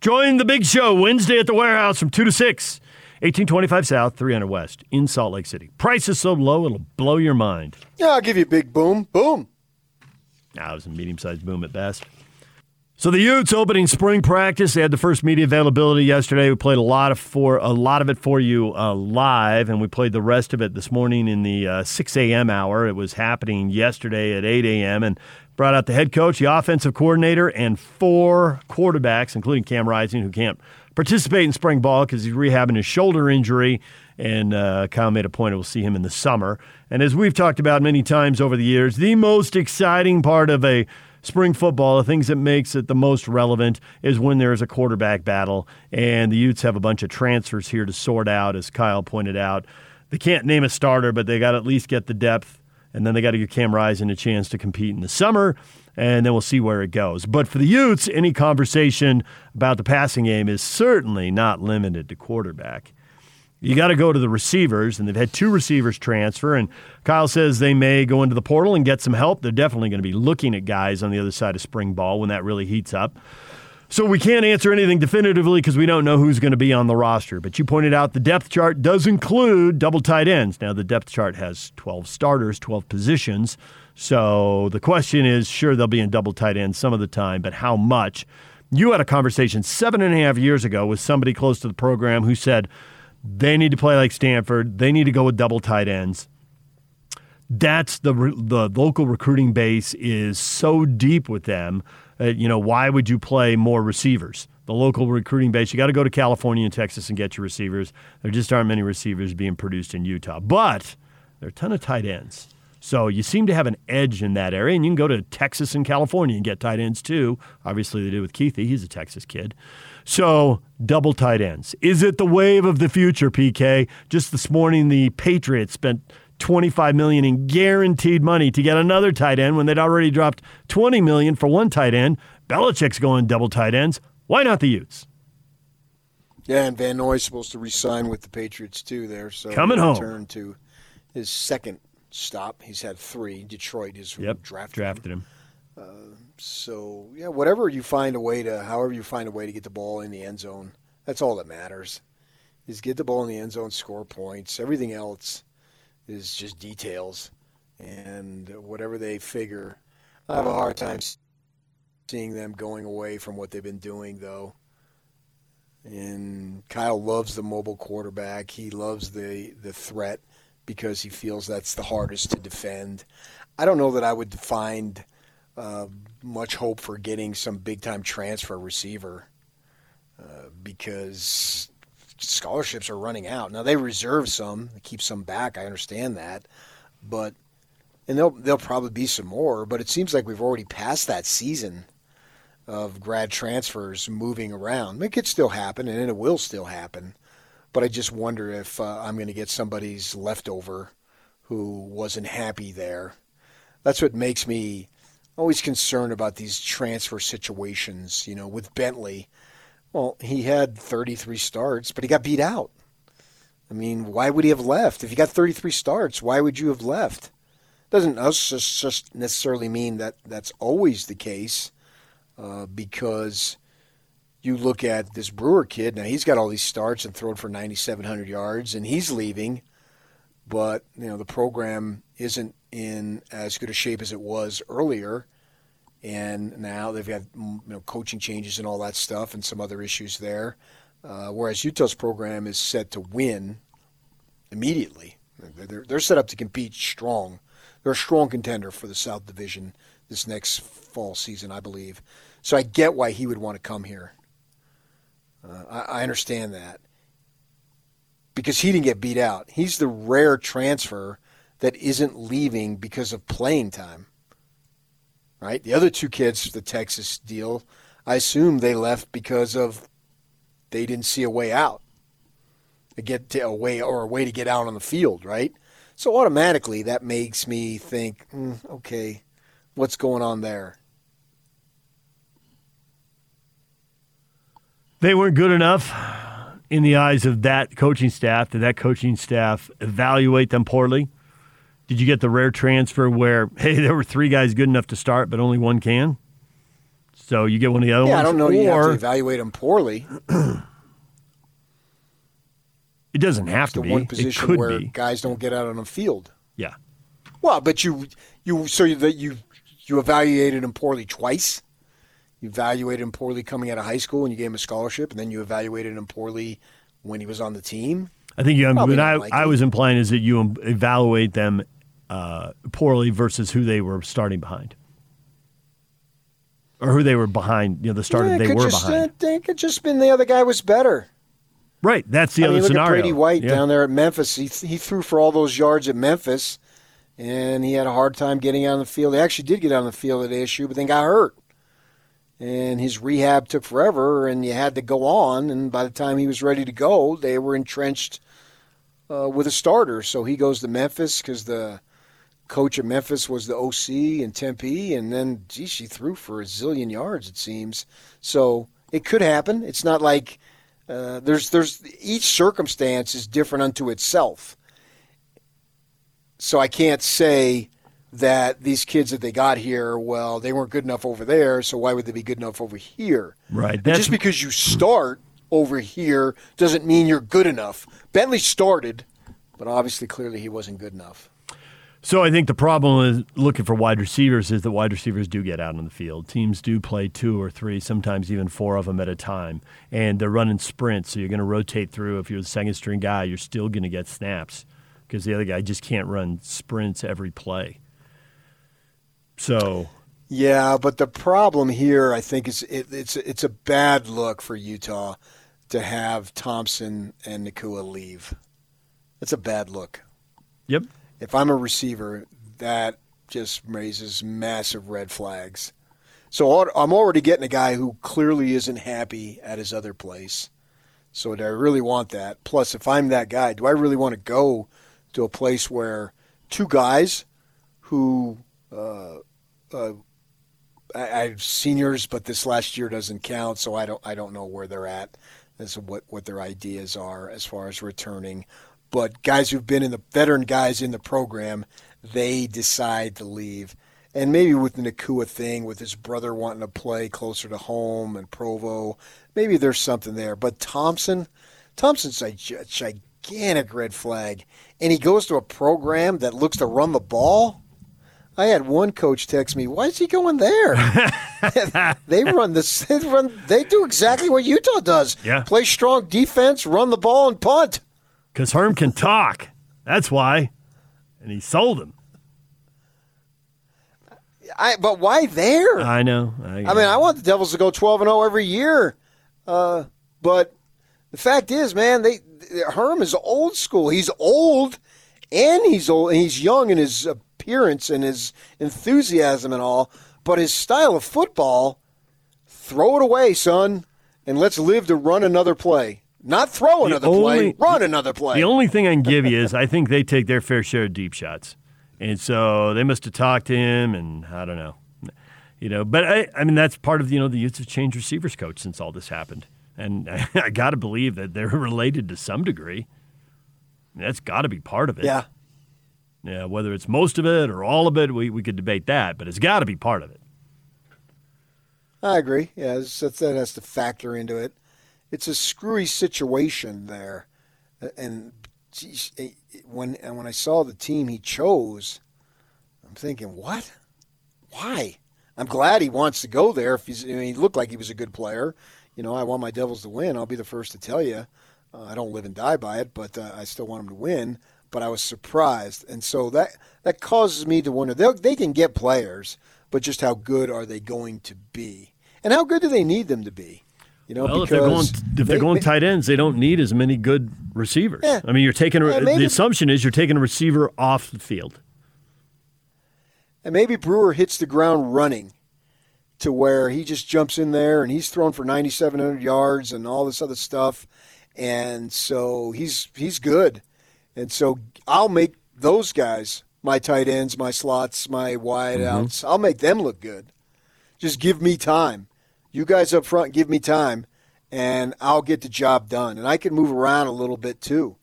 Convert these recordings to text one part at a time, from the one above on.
Join the big show Wednesday at the warehouse from 2 to 6, 1825 South, 300 West in Salt Lake City. Price is so low, it'll blow your mind. Yeah, I'll give you a big boom. Boom. Nah, it was a medium sized boom at best. So the Utes opening spring practice. They had the first media availability yesterday. We played a lot of for a lot of it for you uh, live, and we played the rest of it this morning in the uh, 6 a.m. hour. It was happening yesterday at 8 a.m. and brought out the head coach, the offensive coordinator, and four quarterbacks, including Cam Rising, who can't participate in spring ball because he's rehabbing his shoulder injury. And uh, Kyle made a point we'll see him in the summer. And as we've talked about many times over the years, the most exciting part of a spring football, the things that makes it the most relevant is when there's a quarterback battle, and the Utes have a bunch of transfers here to sort out, as Kyle pointed out. They can't name a starter, but they got to at least get the depth, and then they got to give Cam Rising a chance to compete in the summer, and then we'll see where it goes. But for the Utes, any conversation about the passing game is certainly not limited to quarterback you got to go to the receivers, and they've had two receivers transfer. And Kyle says they may go into the portal and get some help. They're definitely going to be looking at guys on the other side of spring ball when that really heats up. So we can't answer anything definitively because we don't know who's going to be on the roster. But you pointed out the depth chart does include double tight ends. Now, the depth chart has 12 starters, 12 positions. So the question is sure, they'll be in double tight ends some of the time, but how much? You had a conversation seven and a half years ago with somebody close to the program who said, they need to play like Stanford. They need to go with double tight ends. That's the the local recruiting base is so deep with them. Uh, you know, why would you play more receivers? The local recruiting base, you got to go to California and Texas and get your receivers. There just aren't many receivers being produced in Utah, but there are a ton of tight ends. So you seem to have an edge in that area, and you can go to Texas and California and get tight ends too. Obviously, they did with Kuithe; he's a Texas kid. So, double tight ends. Is it the wave of the future, PK? Just this morning, the Patriots spent 25 million in guaranteed money to get another tight end when they'd already dropped 20 million for one tight end. Belichick's going double tight ends. Why not the Utes? Yeah, and Van Noy's supposed to resign with the Patriots too. There, so coming home. Turn to his second stop. He's had three. Detroit is yep, drafted, drafted him. him. Uh, so yeah, whatever you find a way to, however you find a way to get the ball in the end zone, that's all that matters. Is get the ball in the end zone, score points. Everything else is just details, and whatever they figure. I have a hard time seeing them going away from what they've been doing, though. And Kyle loves the mobile quarterback. He loves the the threat because he feels that's the hardest to defend. I don't know that I would find uh, much hope for getting some big time transfer receiver uh, because scholarships are running out. Now they reserve some, keep some back. I understand that, but and there'll there'll probably be some more. But it seems like we've already passed that season of grad transfers moving around. It could still happen, and it will still happen. But I just wonder if uh, I'm going to get somebody's leftover who wasn't happy there. That's what makes me always concerned about these transfer situations. You know, with Bentley, well, he had 33 starts, but he got beat out. I mean, why would he have left? If you got 33 starts, why would you have left? Doesn't just necessarily mean that that's always the case, uh, because you look at this Brewer kid. Now he's got all these starts and thrown for 9,700 yards, and he's leaving. But you know the program isn't in as good a shape as it was earlier, and now they've had you know, coaching changes and all that stuff, and some other issues there. Uh, whereas Utah's program is set to win immediately. They're, they're set up to compete strong. They're a strong contender for the South Division this next fall season, I believe. So I get why he would want to come here. Uh, I, I understand that because he didn't get beat out. He's the rare transfer that isn't leaving because of playing time. Right? The other two kids, the Texas deal, I assume they left because of they didn't see a way out. Get to a way or a way to get out on the field, right? So automatically that makes me think, mm, okay, what's going on there? They weren't good enough in the eyes of that coaching staff. Did that coaching staff evaluate them poorly? Did you get the rare transfer where, hey, there were three guys good enough to start, but only one can? So you get one of the other ones? Yeah, ones. I don't know. you have to evaluate them poorly. it doesn't have It's to the be. one it position could where be. guys don't get out on the field. Yeah. Well, but you you so that you you evaluated him poorly twice. You evaluated him poorly coming out of high school, and you gave him a scholarship, and then you evaluated him poorly when he was on the team. I think you, what I. I was implying is that you evaluate them uh, poorly versus who they were starting behind, or who they were behind. You know, the starter Yeah, they were just, behind. uh, it could just been the other guy was better. right. That's the I other mean, look scenario. at Brady White Yeah. down there at Memphis. He he threw for all those yards at Memphis, and he had a hard time getting out on the field. He actually did get out on the field at ASU, but then got hurt. And his rehab took forever, and you had to go on. And by the time he was ready to go, they were entrenched uh, with a starter. So he goes to Memphis because the coach at Memphis was the OC in Tempe, and then, gee, she threw for a zillion yards, it seems. So it could happen. It's not like uh, there's there's each circumstance is different unto itself. So I can't say that these kids that they got here, well, they weren't good enough over there, so why would they be good enough over here? Right. Just because you start over here doesn't mean you're good enough. Bentley started, but obviously, clearly, he wasn't good enough. So I think the problem is looking for wide receivers is that wide receivers do get out on the field. Teams do play two or three, sometimes even four of them at a time, and they're running sprints. So you're going to rotate through. If you're the second string guy, you're still going to get snaps because the other guy just can't run sprints every play. So Yeah, but the problem here, I think, is it, it's it's a bad look for Utah to have Thompson and Nacua leave. It's a bad look. yep, If I'm a receiver, that just raises massive red flags. So I'm already getting a guy who clearly isn't happy at his other place. So do I really want that? Plus, if I'm that guy, do I really want to go to a place where two guys who uh, uh, I, I have seniors, but this last year doesn't count, so I don't I don't know where they're at as what what their ideas are as far as returning. But guys who've been in the veteran guys in the program, they decide to leave. And maybe with the Nacua thing, with his brother wanting to play closer to home and Provo, maybe there's something there. But Thompson, Thompson's a gigantic red flag, and he goes to a program that looks to run the ball. I had one coach text me, "Why is he going there?" they run this. They run. They do exactly what Utah does. Yeah. play strong defense, run the ball, and punt. Because Herm can talk. That's why, and he sold him. I, but why there? I know. I, I mean, I want the Devils to go twelve and zero every year, uh, but the fact is, man, they Herm is old school. He's old, and he's old. And he's young in his appearance and his enthusiasm and all. But his style of football, throw it away, son, and let's live to run another play. Not throw another play, run another play. The only thing I can give you is I think they take their fair share of deep shots, and so they must have talked to him, and I don't know, you know. But I, I mean, that's part of you know the Utes of change receivers coach since all this happened, and I, I got to believe that they're related to some degree. That's got to be part of it. yeah. Yeah, whether it's most of it or all of it, we, we could debate that, but it's got to be part of it. I agree. Yeah, that has to factor into it. It's a screwy situation there, and geez, when and when I saw the team he chose, I'm thinking, what? Why? I'm glad he wants to go there. If he's, I mean, he looked like he was a good player. You know, I want my Devils to win. I'll be the first to tell you. Uh, I don't live and die by it, but uh, I still want them to win. But I was surprised, and so that that causes me to wonder. They can get players, but just how good are they going to be? And how good do they need them to be? You know, Well, if they're going if they're going they- tight ends, they don't need as many good receivers. Yeah. I mean, you're taking Yeah, maybe- the assumption is you're taking a receiver off the field. And maybe Brewer hits the ground running to where he just jumps in there and he's thrown for 9,700 yards and all this other stuff. And so he's he's good. And so I'll make those guys my tight ends, my slots, my wide outs. Mm-hmm. I'll make them look good. Just give me time. You guys up front give me time and I'll get the job done. And I can move around a little bit too.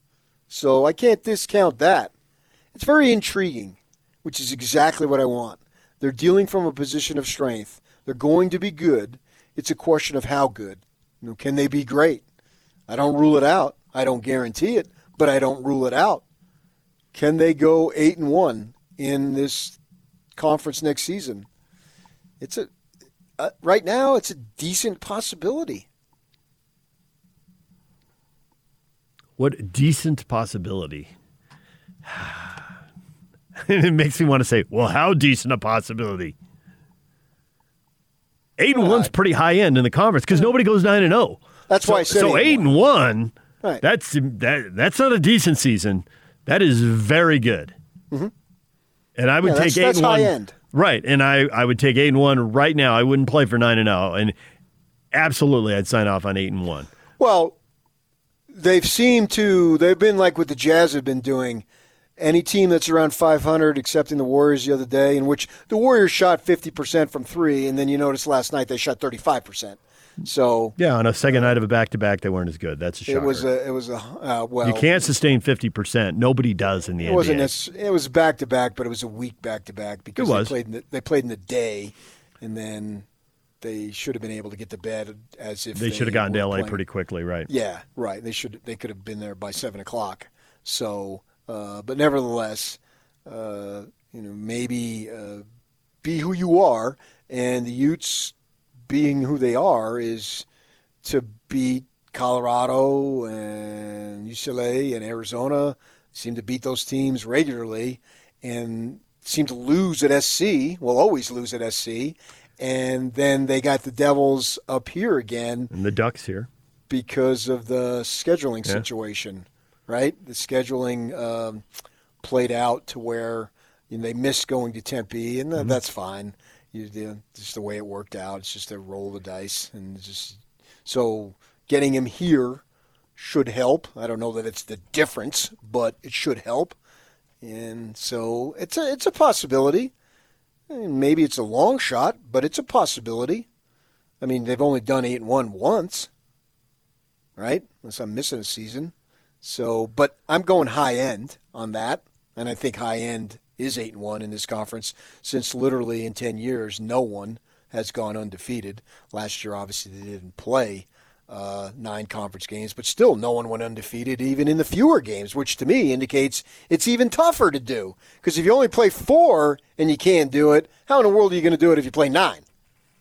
So I can't discount that. It's very intriguing which is exactly what I want. They're dealing from a position of strength. They're going to be good. It's a question of how good. You know, can they be great? I don't rule it out. I don't guarantee it, but I don't rule it out. Can they go eight and one in this conference next season? It's a uh, right now. It's a decent possibility. What decent possibility? it makes me want to say, well, how decent a possibility? Eight and one's pretty high end in the conference because nobody goes nine and zero. That's so, why I said so eight and one. Right. That's that. That's not a decent season. That is very good. Mm-hmm. And I would Yeah, take that's- eight that's and one. end. Right, and I I would take eight and one right now. I wouldn't play for nine and zero, and absolutely I'd sign off on eight and one. Well, they've seemed to. They've been like what the Jazz have been doing. Any team that's around 500, excepting the Warriors the other day, in which the Warriors shot 50% from three, and then you notice last night they shot 35%. So Yeah, on a second night of a back to back, they weren't as good. That's a shocker. it was a. It was a. Uh, well, you can't sustain fifty percent. Nobody does in the It NBA. wasn't. necess- It was back to back, but it was a week back to back because they played. In the, they played in the day, and then they should have been able to get to bed as if they should have gotten to LA playing- pretty quickly, right? Yeah, right. They should. They could have been there by seven o'clock. So, uh, but nevertheless, uh, you know, maybe uh, be who you are, and the Utes being who they are is to beat Colorado and UCLA and Arizona. Seem to beat those teams regularly, and seem to lose at SC. Will always lose at SC. And then they got the Devils up here again And the Ducks here. because of the scheduling Yeah. situation, right? The scheduling um, played out to where you know, they missed going to Tempe, and th- that's fine. You, you, just the way it worked out. It's just a roll of the dice, and just so getting him here should help. I don't know that it's the difference, but it should help. And so it's a it's a possibility. And maybe it's a long shot, but it's a possibility. I mean, they've only done eight and one once right? Unless I'm missing a season. So, but I'm going high end on that, and I think high end is eight and one in this conference since literally in ten years no one has gone undefeated. Last year, obviously, they didn't play uh, nine conference games, but still no one went undefeated even in the fewer games, which to me indicates it's even tougher to do. Because if you only play four and you can't do it, how in the world are you going to do it if you play nine?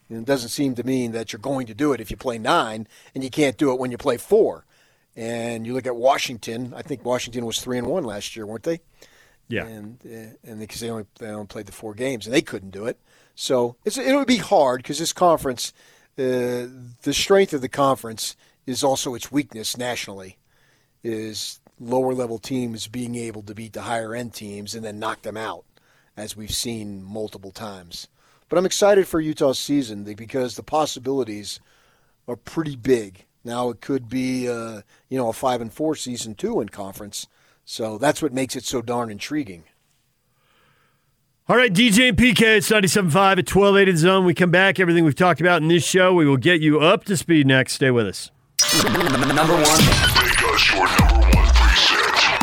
And it doesn't seem to mean that you're going to do it if you play nine, and you can't do it when you play four. And you look at Washington. I think Washington was three and one last year, weren't they? Yeah. And uh, and because they only they only played the four games, and they couldn't do it. So it would be hard because this conference, uh, the strength of the conference is also its weakness nationally, is lower level teams being able to beat the higher end teams and then knock them out, as we've seen multiple times. But I'm excited for Utah's season because the possibilities are pretty big. Now it could be, uh, you know, a five and four season too in conference. So that's what makes it so darn intriguing. All right, DJ and PK, it's 97.5 at 1280 The Zone. We come back. Everything we've talked about in this show, we will get you up to speed next. Stay with us. Number one. Make us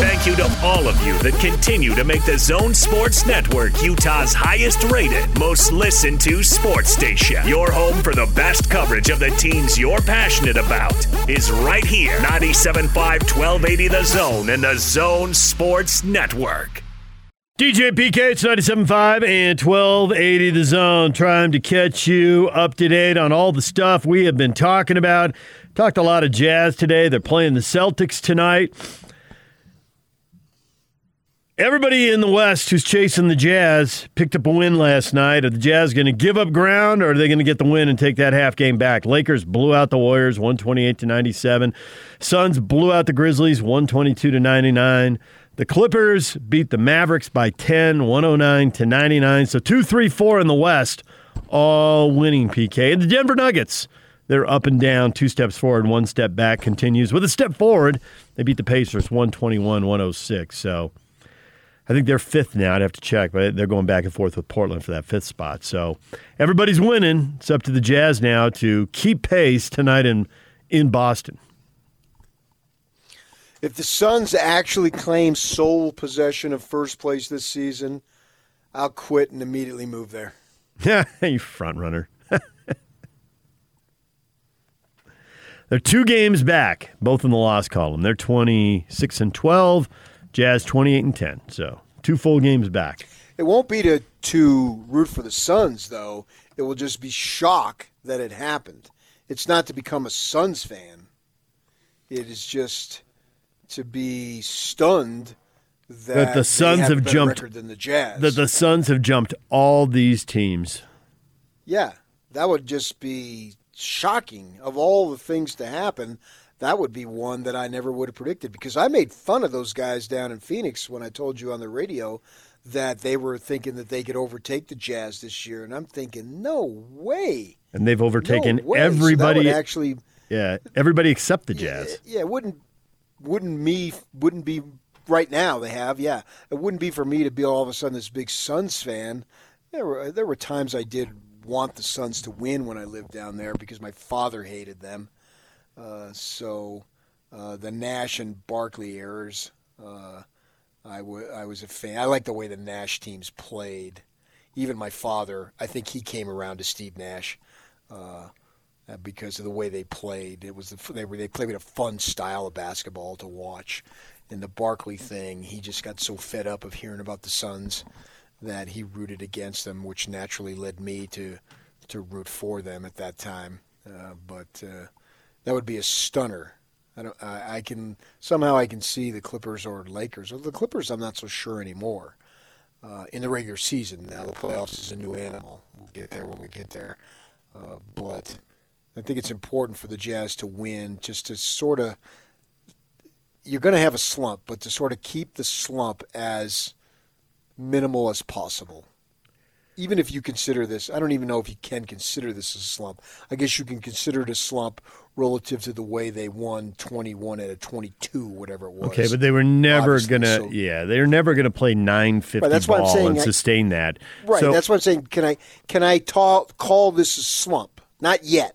Thank you to all of you that continue to make the Zone Sports Network Utah's highest rated, most listened to sports station. Your home for the best coverage of the teams you're passionate about is right here. 97.5 1280 The Zone and the Zone Sports Network. DJ PK, it's 97.5 and 1280 The Zone. Trying to catch you up to date on all the stuff we have been talking about. Talked a lot of jazz today. They're playing the Celtics tonight. Everybody in the West who's chasing the Jazz picked up a win last night. Are the Jazz going to give up ground, or are they going to get the win and take that half game back? Lakers blew out the Warriors, one twenty eight to ninety seven. Suns blew out the Grizzlies, one twenty two to ninety nine. The Clippers beat the Mavericks by 10, 109 to 99. So 2 3 4 in the West, all winning PK. And the Denver Nuggets, they're up and down, two steps forward, one step back, continues. With a step forward, they beat the Pacers 121 106. So I think they're fifth now. I'd have to check, but they're going back and forth with Portland for that fifth spot. So everybody's winning. It's up to the Jazz now to keep pace tonight in in Boston. If the Suns actually claim sole possession of first place this season, I'll quit and immediately move there. Yeah, you front runner. They're two games back, both in the loss column. They're 26 and 12, Jazz 28 and 10. So, two full games back. It won't be to to root for the Suns though. It will just be shock that it happened. It's not to become a Suns fan. It is just to be stunned that, That the Suns have, have jumped- than the Jazz. That the Suns have jumped all these teams. Yeah, that would just be shocking. Of all the things to happen, that would be one that I never would have predicted because I made fun of those guys down in Phoenix when I told you on the radio that they were thinking that they could overtake the Jazz this year, and I'm thinking, no way. And they've overtaken no way. So everybody. actually, yeah, everybody except the Jazz. yeah, it wouldn't wouldn't me wouldn't be right now. They have, yeah. It wouldn't be for me to be all of a sudden this big Suns fan. There were there were times I did want the Suns to win when I lived down there because my father hated them. Uh, so uh, the Nash and Barkley errors, uh, I, w- I was a fan. I like the way the Nash teams played. Even my father, I think he came around to Steve Nash uh, because of the way they played. It was the, they were they played a fun style of basketball to watch. And the Barkley thing, he just got so fed up of hearing about the Suns that he rooted against them, which naturally led me to to root for them at that time. Uh, but uh, that would be a stunner. I don't. I, can somehow I can see the Clippers or Lakers. Or the Clippers, I'm not so sure anymore. Uh, in the regular season, now the playoffs is a new animal. We'll get there when we get there. Uh, but I think it's important for the Jazz to win, just to sort of. You're going to have a slump, but to sort of keep the slump as minimal as possible. Even if you consider this, I don't even know if you can consider this a slump. I guess you can consider it a slump relative to the way they won 21 out of 22, whatever it was. Okay, but they were never gonna. so- yeah, they were never gonna play nine fifty Right, that's what I'm saying. and sustain that. Right. So, that's what I'm saying. Can I can I ta- call this a slump? Not yet.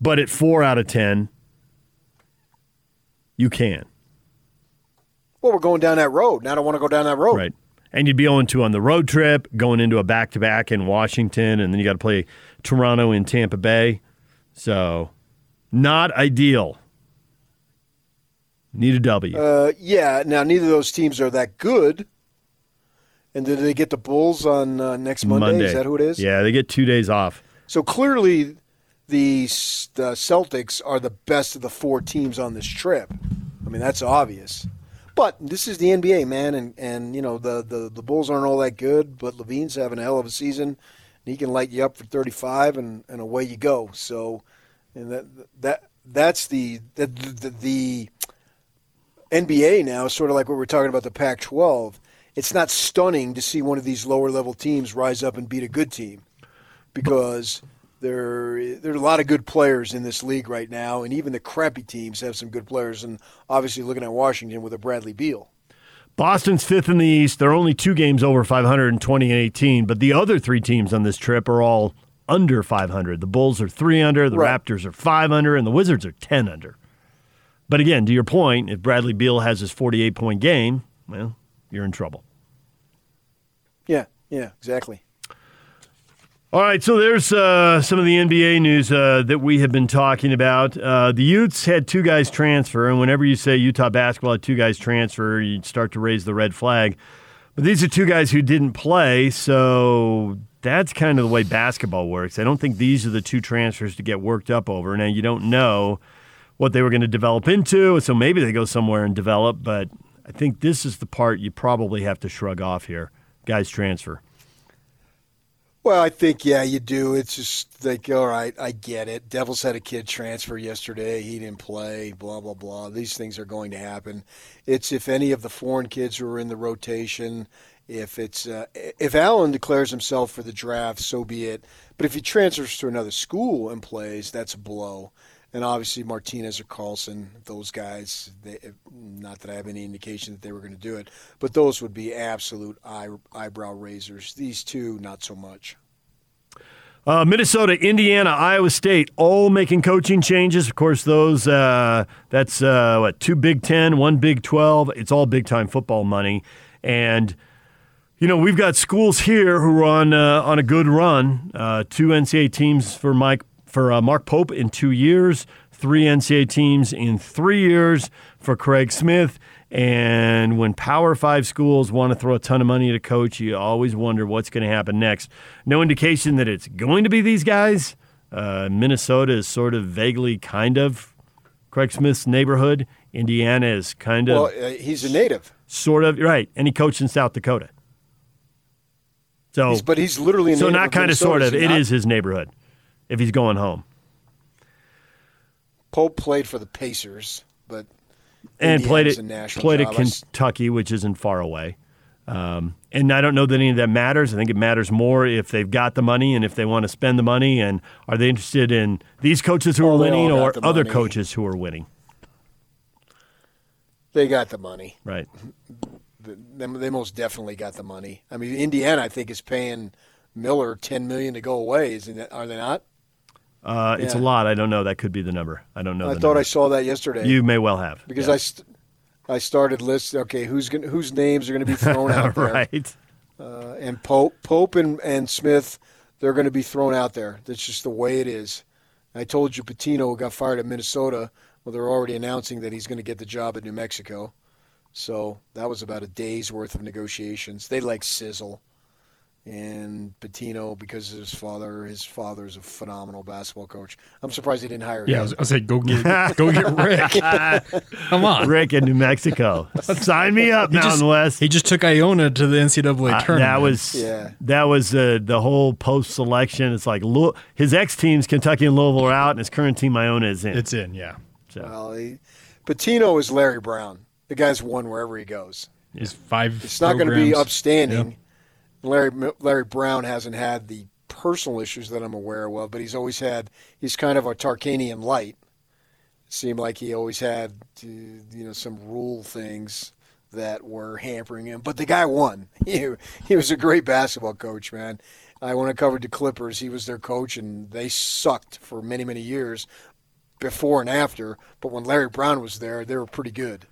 but at four out of ten, you can. Well, we're going down that road. Now I don't want to go down that road. Right. And you'd be 0 2 on the road trip, going into a back to back in Washington, and then you got to play Toronto in Tampa Bay. So, not ideal. Need a W. Uh, yeah. Now neither of those teams are that good. And did they get the Bulls on uh, next Monday? Is that who it is? Yeah, they get two days off. So clearly, the, the Celtics are the best of the four teams on this trip. I mean, that's obvious. But this is the NBA, man, and, and you know the, the, the Bulls aren't all that good, but LaVine's having a hell of a season. He can light you up for 35, and, and away you go. So, and that that that's the the, the the NBA now sort of like what we're talking about the Pac-12. It's not stunning to see one of these lower level teams rise up and beat a good team because there there are a lot of good players in this league right now, and even the crappy teams have some good players. And obviously, looking at Washington with a Bradley Beal. Boston's fifth in the East. They're only two games over 500 in 2018, but the other three teams on this trip are all under 500. The Bulls are three under, the Right. Raptors are five under, and the Wizards are 10 under. But again, to your point, if Bradley Beal has his 48 point game, well, you're in trouble. Yeah, yeah, exactly. All right, so there's uh, some of the NBA news uh, that we have been talking about. Uh, the Utes had two guys transfer, and whenever you say Utah basketball had two guys transfer, you start to raise the red flag. But these are two guys who didn't play, so that's kind of the way basketball works. I don't think these are the two transfers to get worked up over. Now, you don't know what they were going to develop into, so maybe they go somewhere and develop, but I think this is the part you probably have to shrug off here. Guys transfer. Well, I think yeah, you do. It's just like all right, I get it. Devils had a kid transfer yesterday. He didn't play. Blah blah blah. These things are going to happen. It's if any of the foreign kids who are in the rotation. If it's uh, if Allen declares himself for the draft, so be it. But if he transfers to another school and plays, that's a blow. And obviously Martinez or Carlson, those guys. They, not that I have any indication that they were going to do it, but those would be absolute eye, eyebrow raisers. These two, not so much. Uh, Minnesota, Indiana, Iowa State, all making coaching changes. Of course, those uh, that's uh, what two Big Ten, one Big Twelve. It's all big time football money, and you know we've got schools here who are on uh, on a good run. Uh, two NCAA teams for Mike for uh, Mark Pope in two years, three NCAA teams in three years for Craig Smith. And when Power Five schools want to throw a ton of money at a coach, you always wonder what's going to happen next. No indication that it's going to be these guys. Uh, Minnesota is sort of vaguely kind of Craig Smith's neighborhood. Indiana is kind of Well, uh, he's a native, sort of right, and he coached in South Dakota. So, he's, but he's literally so not kind of sort of. It not? is his neighborhood if he's going home. Pope played for the Pacers, but and played Indiana's it a national played at job. I s- Kentucky, which isn't far away. Um, and I don't know that any of that matters. I think it matters more if they've got the money and if they want to spend the money, and are they interested in these coaches who Oh, are winning or other money. coaches who are winning. they got the money. Right. They, they most definitely got the money. I mean, Indiana, I think, is paying Miller ten million to go away. Isn't? Are they not? Uh, It's a lot. I don't know. That could be the number. I don't know. I thought number. I saw that yesterday. You may well have because yeah. I, st- I started list. Okay, who's going whose names are going to be thrown out there? right. Uh, and Pope, Pope, and, and Smith, they're going to be thrown out there. That's just the way it is. I told you, Pitino got fired at Minnesota. Well, they're already announcing that he's going to get the job at New Mexico. So that was about a day's worth of negotiations. They like sizzle. And Pitino, because of his father, his father is a phenomenal basketball coach. I'm surprised he didn't hire Yeah, I him. was, I was say go get go get Rick. Come on. Rick in New Mexico. Sign me up, He Mountain just, West. he just took Iona to the NCAA Uh, tournament. that was Yeah. that was uh, the whole post selection. It's like Lou- his ex teams, Kentucky and Louisville, are out, and his current team, Iona, is in. it's in. Yeah, so, Well, he, Pitino is Larry Brown. The guy's won wherever he goes. he's five. It's not going to be programs. upstanding. Larry Larry Brown hasn't had the personal issues that I'm aware of, but he's always had. He's kind of a Tarkanian light. Seemed like he always had, uh, you know, some rule things that were hampering him. But the guy won. He, he was a great basketball coach, man. I when I covered the Clippers, he was their coach, and they sucked for many many years before and after. But when Larry Brown was there, they were pretty good.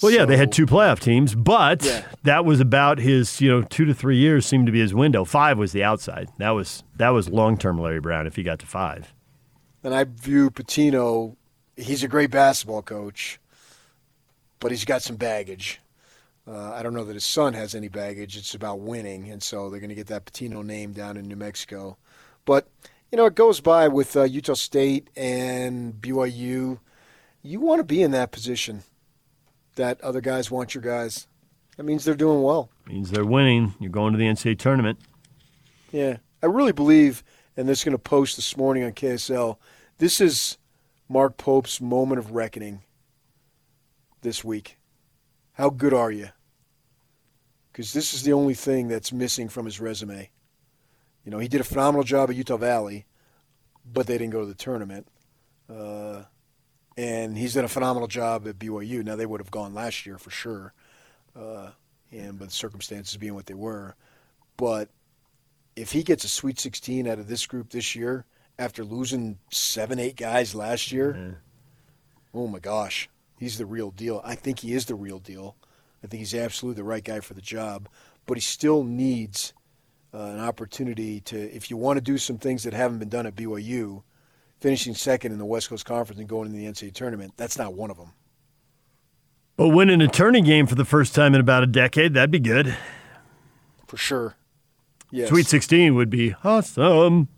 Well, yeah, they had two playoff teams, but Yeah. that was about his, you know, two to three years seemed to be his window. Five was the outside. That was that was long term Larry Brown if he got to five. And I view Pitino, he's a great basketball coach, but he's got some baggage. Uh, I don't know that his son has any baggage. It's about winning, and so they're going to get that Pitino name down in New Mexico. But, you know, it goes by with uh, Utah State and BYU. You want to be in that position that other guys want your guys. That means they're doing well. Means they're winning. You're going to the NCAA tournament. Yeah, I really believe, and this is going to post this morning on KSL. This is Mark Pope's moment of reckoning this week. How good are you? Because this is the only thing that's missing from his resume. You know, he did a phenomenal job at Utah Valley, but they didn't go to the tournament. Uh, and he's done a phenomenal job at BYU. Now they would have gone last year for sure, uh, and but the circumstances being what they were. But if he gets a Sweet 16 out of this group this year, after losing seven, eight guys last year, oh my gosh, he's the real deal. I think he is the real deal. I think he's absolutely the right guy for the job, but he still needs uh, an opportunity to, if you want to do some things that haven't been done at BYU, finishing second in the West Coast Conference and going into the NCAA tournament, that's not one of them. But winning a tourney game for the first time in about a decade, that'd be good. For sure. Yes. Sweet 16 would be awesome.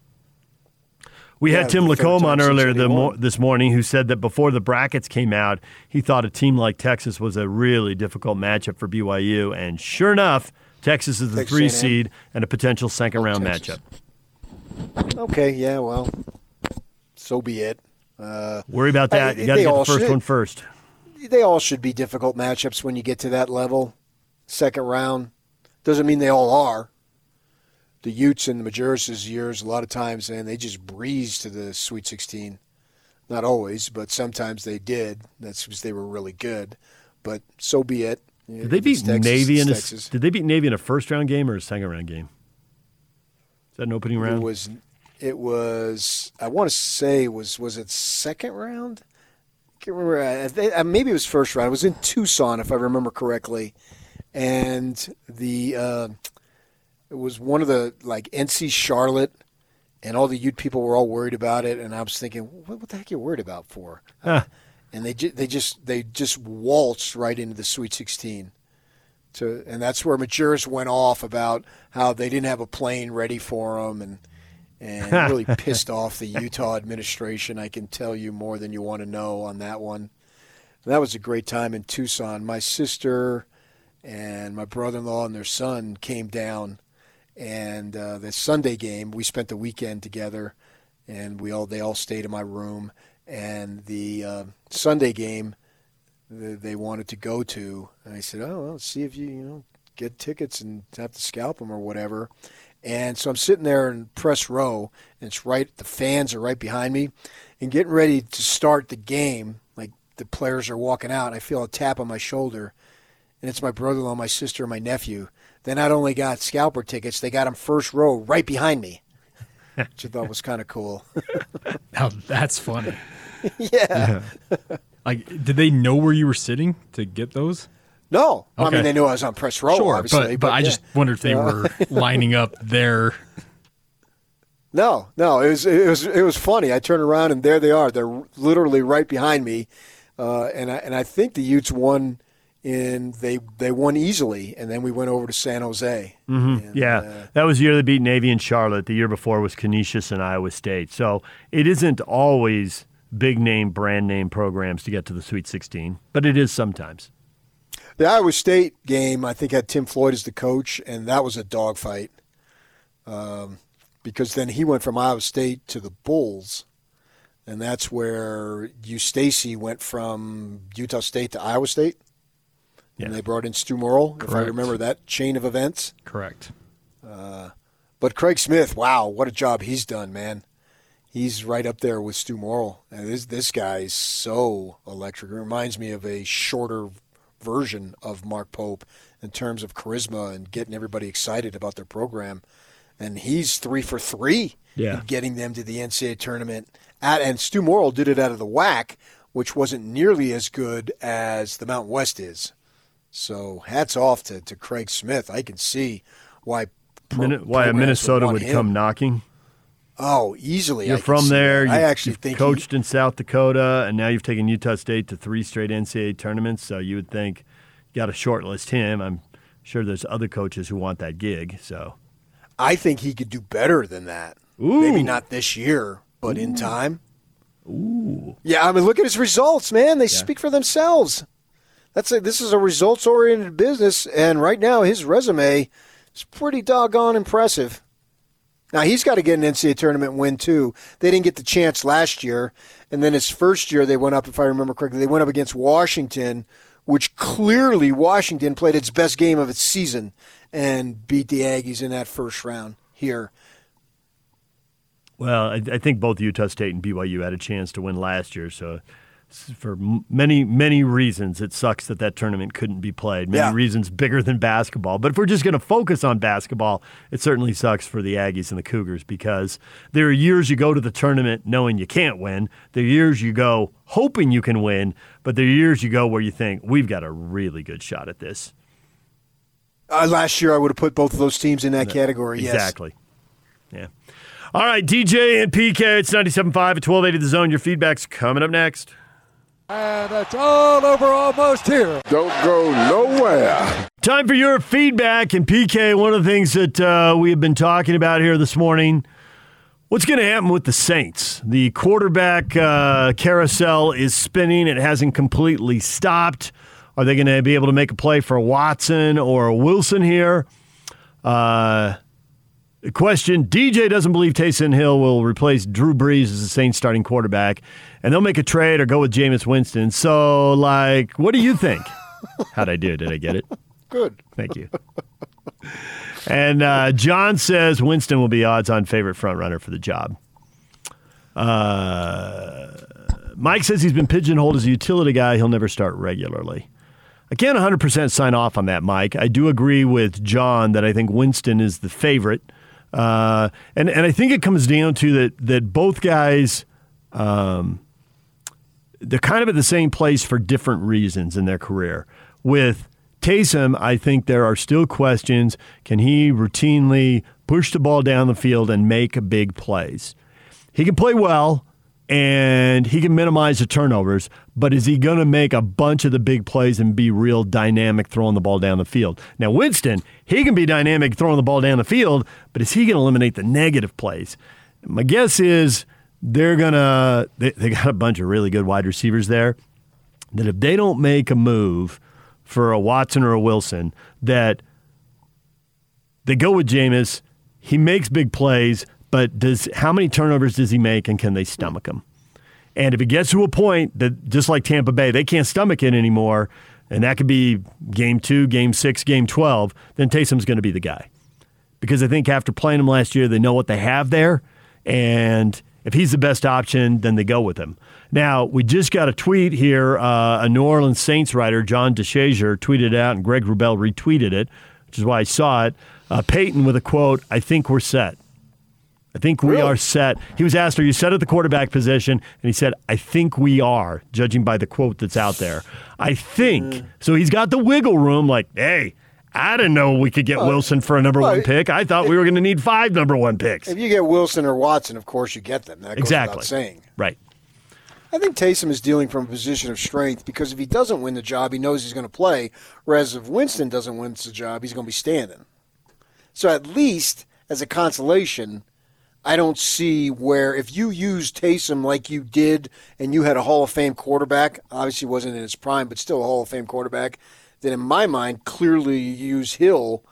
We Yeah, had Tim Lacombe on earlier the mo- this morning who said that before the brackets came out, he thought a team like Texas was a really difficult matchup for BYU. And sure enough, Texas is the Texas three seed and a potential second Oh, round Texas. matchup. Okay, yeah, well, so be it. Uh, Worry about that. I- you got to get the first should. one first. they all should be difficult matchups when you get to that level. Second round doesn't mean they all are. The Utes and the Majerus years, a lot of times, and they just breeze to the Sweet 16. Not always, but sometimes they did. That's because they were really good. But so be it. Did they beat Texas, Navy in a. Did they beat Navy in a first round game or a second round game? Is that an opening It round? was. It was. I want to say was. Was it second round? I can't remember. I think- uh, maybe it was first round. It was in Tucson, if I remember correctly, and the uh, it was one of the like NC Charlotte, and all the Ute people were all worried about it, and I was thinking, what, what the heck are you worried about for? Huh. And they ju- they just they just waltzed right into the Sweet Sixteen. To, and that's where Majerus went off about how they didn't have a plane ready for them, and and really pissed off the Utah administration. I can tell you more than you want to know on that one. That was a great time in Tucson. My sister and my brother-in-law and their son came down, and uh, the Sunday game we spent the weekend together, and we all they all stayed in my room. And the uh, Sunday game th- they wanted to go to, and I said, "Oh, well, let's see if you you know get tickets and have to scalp them or whatever." And so I'm sitting there in press row, and it's right. The fans are right behind me, and getting ready to start the game. Like the players are walking out, and I feel a tap on my shoulder, and it's my brother-in-law, my sister, and my nephew. They not only got scalper tickets, they got them first row right behind me, which I thought was kind of cool. Now that's funny. yeah. Like, did they know where you were sitting to get those? No, I mean they knew I was on press row, sure, obviously, but, but I yeah. just wondered if they were lining up there. No, no, it was it was it was funny. I turned around and there they are. They're literally right behind me, uh, and I and I think the Utes won. In they they won easily, and then we went over to San Jose. And, Yeah, uh, that was the year they beat Navy and Charlotte. The year before was Canisius and Iowa State. So it isn't always big name, brand name programs to get to the Sweet 16, but it is sometimes. The Iowa State game, I think, had Tim Floyd as the coach, and that was a dogfight. Um, because then he went from Iowa State to the Bulls, and that's where Eustachy went from Utah State to Iowa State. Yeah. And they brought in Stew Morrill, if I remember that chain of events. Correct. But Craig Smith, wow, what a job he's done, man. He's right up there with Stew Morrill. And this this guy is so electric. It reminds me of a shorter version of Mark Pope in terms of charisma and getting everybody excited about their program. And he's three for three Yeah. in getting them to the NCAA tournament. At, and Stew Morrill did it out of the WAC, which wasn't nearly as good as the Mountain West is. So hats off to, to Craig Smith. I can see why Min- why a Minnesota would him. come knocking. Oh, easily. You're I from there. I actually think he- coached in South Dakota, and now you've taken Utah State to three straight NCAA tournaments. So you would think you got to shortlist him. I'm sure there's other coaches who want that gig. So I think he could do better than that. Ooh. Maybe not this year, but in time. Ooh. Yeah, I mean, look at his results, man. They speak for themselves. That's a, this is a results-oriented business, and right now his resume is pretty doggone impressive. Now he's got to get an NCAA tournament win too. They didn't get the chance last year, and then his first year they went up, if I remember correctly, they went up against Washington, which clearly Washington played its best game of its season and beat the Aggies in that first round here. Well, I, I think both Utah State and BYU had a chance to win last year. So, for many, many reasons, it sucks that that tournament couldn't be played. Many Yeah. reasons bigger than basketball. But if we're just going to focus on basketball, it certainly sucks for the Aggies and the Cougars because there are years you go to the tournament knowing you can't win. There are years you go hoping you can win, but there are years you go where you think we've got a really good shot at this. Uh, last year I would have put both of those teams in that category. Yes. Exactly. Yeah. All right, DJ and PK, it's 97.5 at 1280 The Zone. Your feedback's coming up next. And it's all over almost here. Don't go nowhere. Time for your feedback. And PK, one of the things that uh, we have been talking about here this morning what's going to happen with the Saints? The quarterback uh, carousel is spinning, it hasn't completely stopped. Are they going to be able to make a play for Watson or Wilson here? Uh, the question DJ doesn't believe Taysom Hill will replace Drew Brees as the Saints starting quarterback, and they'll make a trade or go with Jameis Winston. So, like, what do you think? How'd I do? Did I get it? Good. Thank you. And uh, John says Winston will be odds on favorite front runner for the job. Uh, Mike says he's been pigeonholed as a utility guy. He'll never start regularly. I can't 100% sign off on that, Mike. I do agree with John that I think Winston is the favorite. Uh, and, and I think it comes down to that, that both guys, um, they're kind of at the same place for different reasons in their career. With Taysom, I think there are still questions. Can he routinely push the ball down the field and make big plays? He can play well and he can minimize the turnovers, but is he going to make a bunch of the big plays and be real dynamic throwing the ball down the field? Now, Winston, he can be dynamic throwing the ball down the field, but is he going to eliminate the negative plays? My guess is they're going to, they, they got a bunch of really good wide receivers there that if they don't make a move for a Watson or a Wilson, that they go with Jameis, he makes big plays, but does how many turnovers does he make and can they stomach them? And if it gets to a point that just like Tampa Bay, they can't stomach it anymore, and that could be game two, game six, game 12, then Taysom's going to be the guy. Because I think after playing him last year, they know what they have there. And if he's the best option, then they go with him. Now, we just got a tweet here. Uh, a New Orleans Saints writer, John DeShazier, tweeted out, and Greg Rubel retweeted it, which is why I saw it. Uh, Peyton with a quote I think we're set. I think we Really? are set. He was asked, Are you set at the quarterback position? And he said, I think we are, judging by the quote that's out there. I think. Mm. So he's got the wiggle room, like, hey, I didn't know we could get Wilson for a number well, one pick. I thought we were going to need five number one picks. If you get Wilson or Watson, of course you get them. That goes Exactly. saying. Right. I think Taysom is dealing from a position of strength because if he doesn't win the job, he knows he's going to play. Whereas if Winston doesn't win the job, he's going to be standing. So at least as a consolation, I don't see where if you use Taysom like you did and you had a Hall of Fame quarterback, obviously wasn't in his prime, but still a Hall of Fame quarterback, then in my mind, clearly you use Hill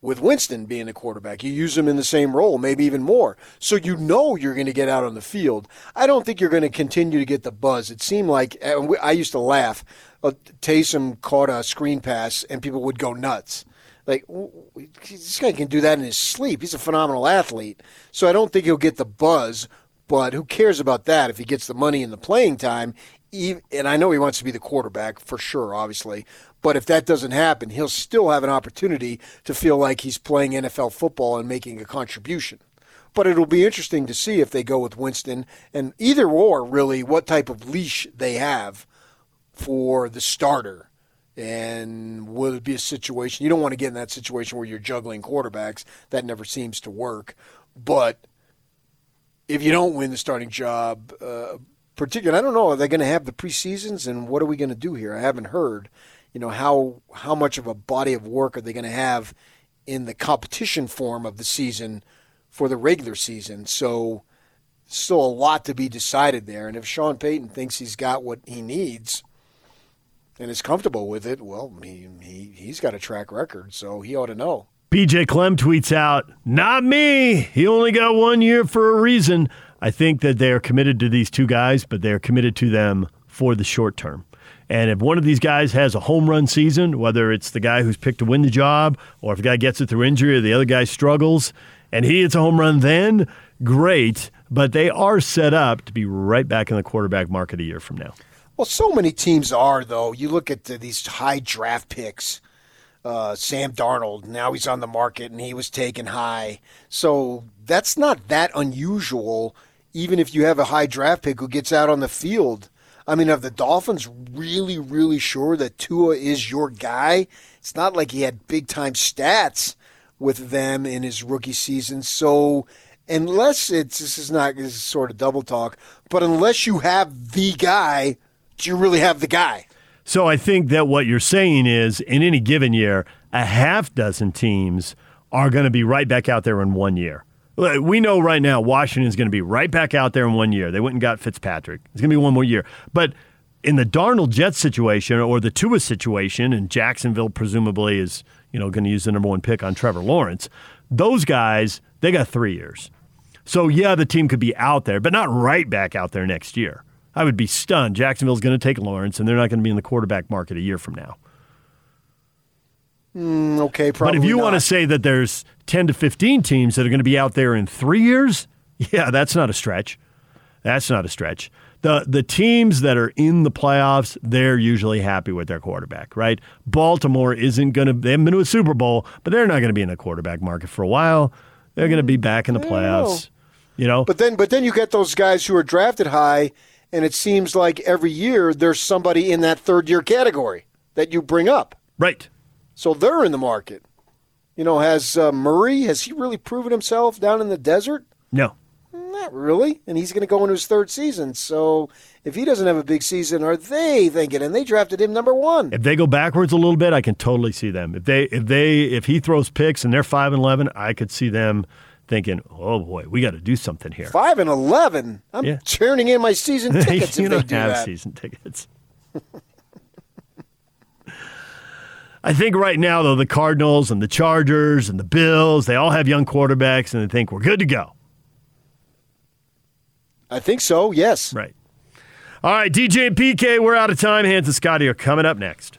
with Winston being a quarterback. You use him in the same role, maybe even more. So you know you're going to get out on the field. I don't think you're going to continue to get the buzz. It seemed like I used to laugh. Uh, Taysom caught a screen pass and people would go nuts. Like this guy can do that in his sleep. He's a phenomenal athlete. So I don't think he'll get the buzz. But who cares about that if he gets the money and the playing time? And I know he wants to be the quarterback for sure, obviously. But if that doesn't happen, he'll still have an opportunity to feel like he's playing NFL football and making a contribution. But it'll be interesting to see if they go with Winston and either or, really, what type of leash they have for the starter. And will it be a situation? You don't want to get in that situation where you're juggling quarterbacks. That never seems to work. But if you don't win the starting job, uh, particularly, I don't know, are they going to have the preseasons and what are we going to do here? I haven't heard. You know how how much of a body of work are they going to have in the competition form of the season for the regular season? So still a lot to be decided there. And if Sean Payton thinks he's got what he needs and is comfortable with it, well, he, he he's got a track record, so he ought to know. PJ Clem tweets out, Not me. He only got one year for a reason. I think that they are committed to these two guys, but they are committed to them for the short term. And if one of these guys has a home run season, whether it's the guy who's picked to win the job, or if a guy gets it through injury, or the other guy struggles, and he hits a home run then, great. But they are set up to be right back in the quarterback market a year from now. Well, so many teams are though. You look at the, these high draft picks. Uh, Sam Darnold. Now he's on the market and he was taken high. So that's not that unusual, even if you have a high draft pick who gets out on the field. I mean, are the Dolphins really, really sure that Tua is your guy? It's not like he had big time stats with them in his rookie season. So unless it's this is not this is sort of double talk, but unless you have the guy, do you really have the guy? So I think that what you're saying is in any given year, a half dozen teams are going to be right back out there in one year. We know right now Washington's going to be right back out there in one year. They went and got Fitzpatrick. It's going to be one more year. But in the Darnold Jets situation or the Tua situation, and Jacksonville presumably is you know going to use the number one pick on Trevor Lawrence, those guys they got three years. So yeah, the team could be out there, but not right back out there next year. I would be stunned. Jacksonville's going to take Lawrence, and they're not going to be in the quarterback market a year from now. Mm, okay, probably. but if you not. want to say that there's 10 to 15 teams that are going to be out there in three years, yeah, that's not a stretch. That's not a stretch. the the teams that are in the playoffs, they're usually happy with their quarterback, right? Baltimore isn't going to. They haven't been to a Super Bowl, but they're not going to be in the quarterback market for a while. They're going to be back in the playoffs. You know, But then, but then you get those guys who are drafted high, and it seems like every year there's somebody in that third year category that you bring up. right? So they're in the market. You know, has uh, Murray has he really proven himself down in the desert? No, Not really, and he's going to go into his third season. So if he doesn't have a big season, are they thinking? And they drafted him number one. if they go backwards a little bit, I can totally see them. If they if they if he throws picks and they're five and eleven, I could see them thinking, "Oh boy, we got to do something here." Five and eleven. I'm Yeah. turning in my season tickets you don't do have that. season tickets. I think right now, though, the Cardinals and the Chargers and the Bills, they all have young quarterbacks and they think we're good to go. I think so. Yes. Right. All right, DJ and PK, we're out of time. Hands and Scotty are coming up next.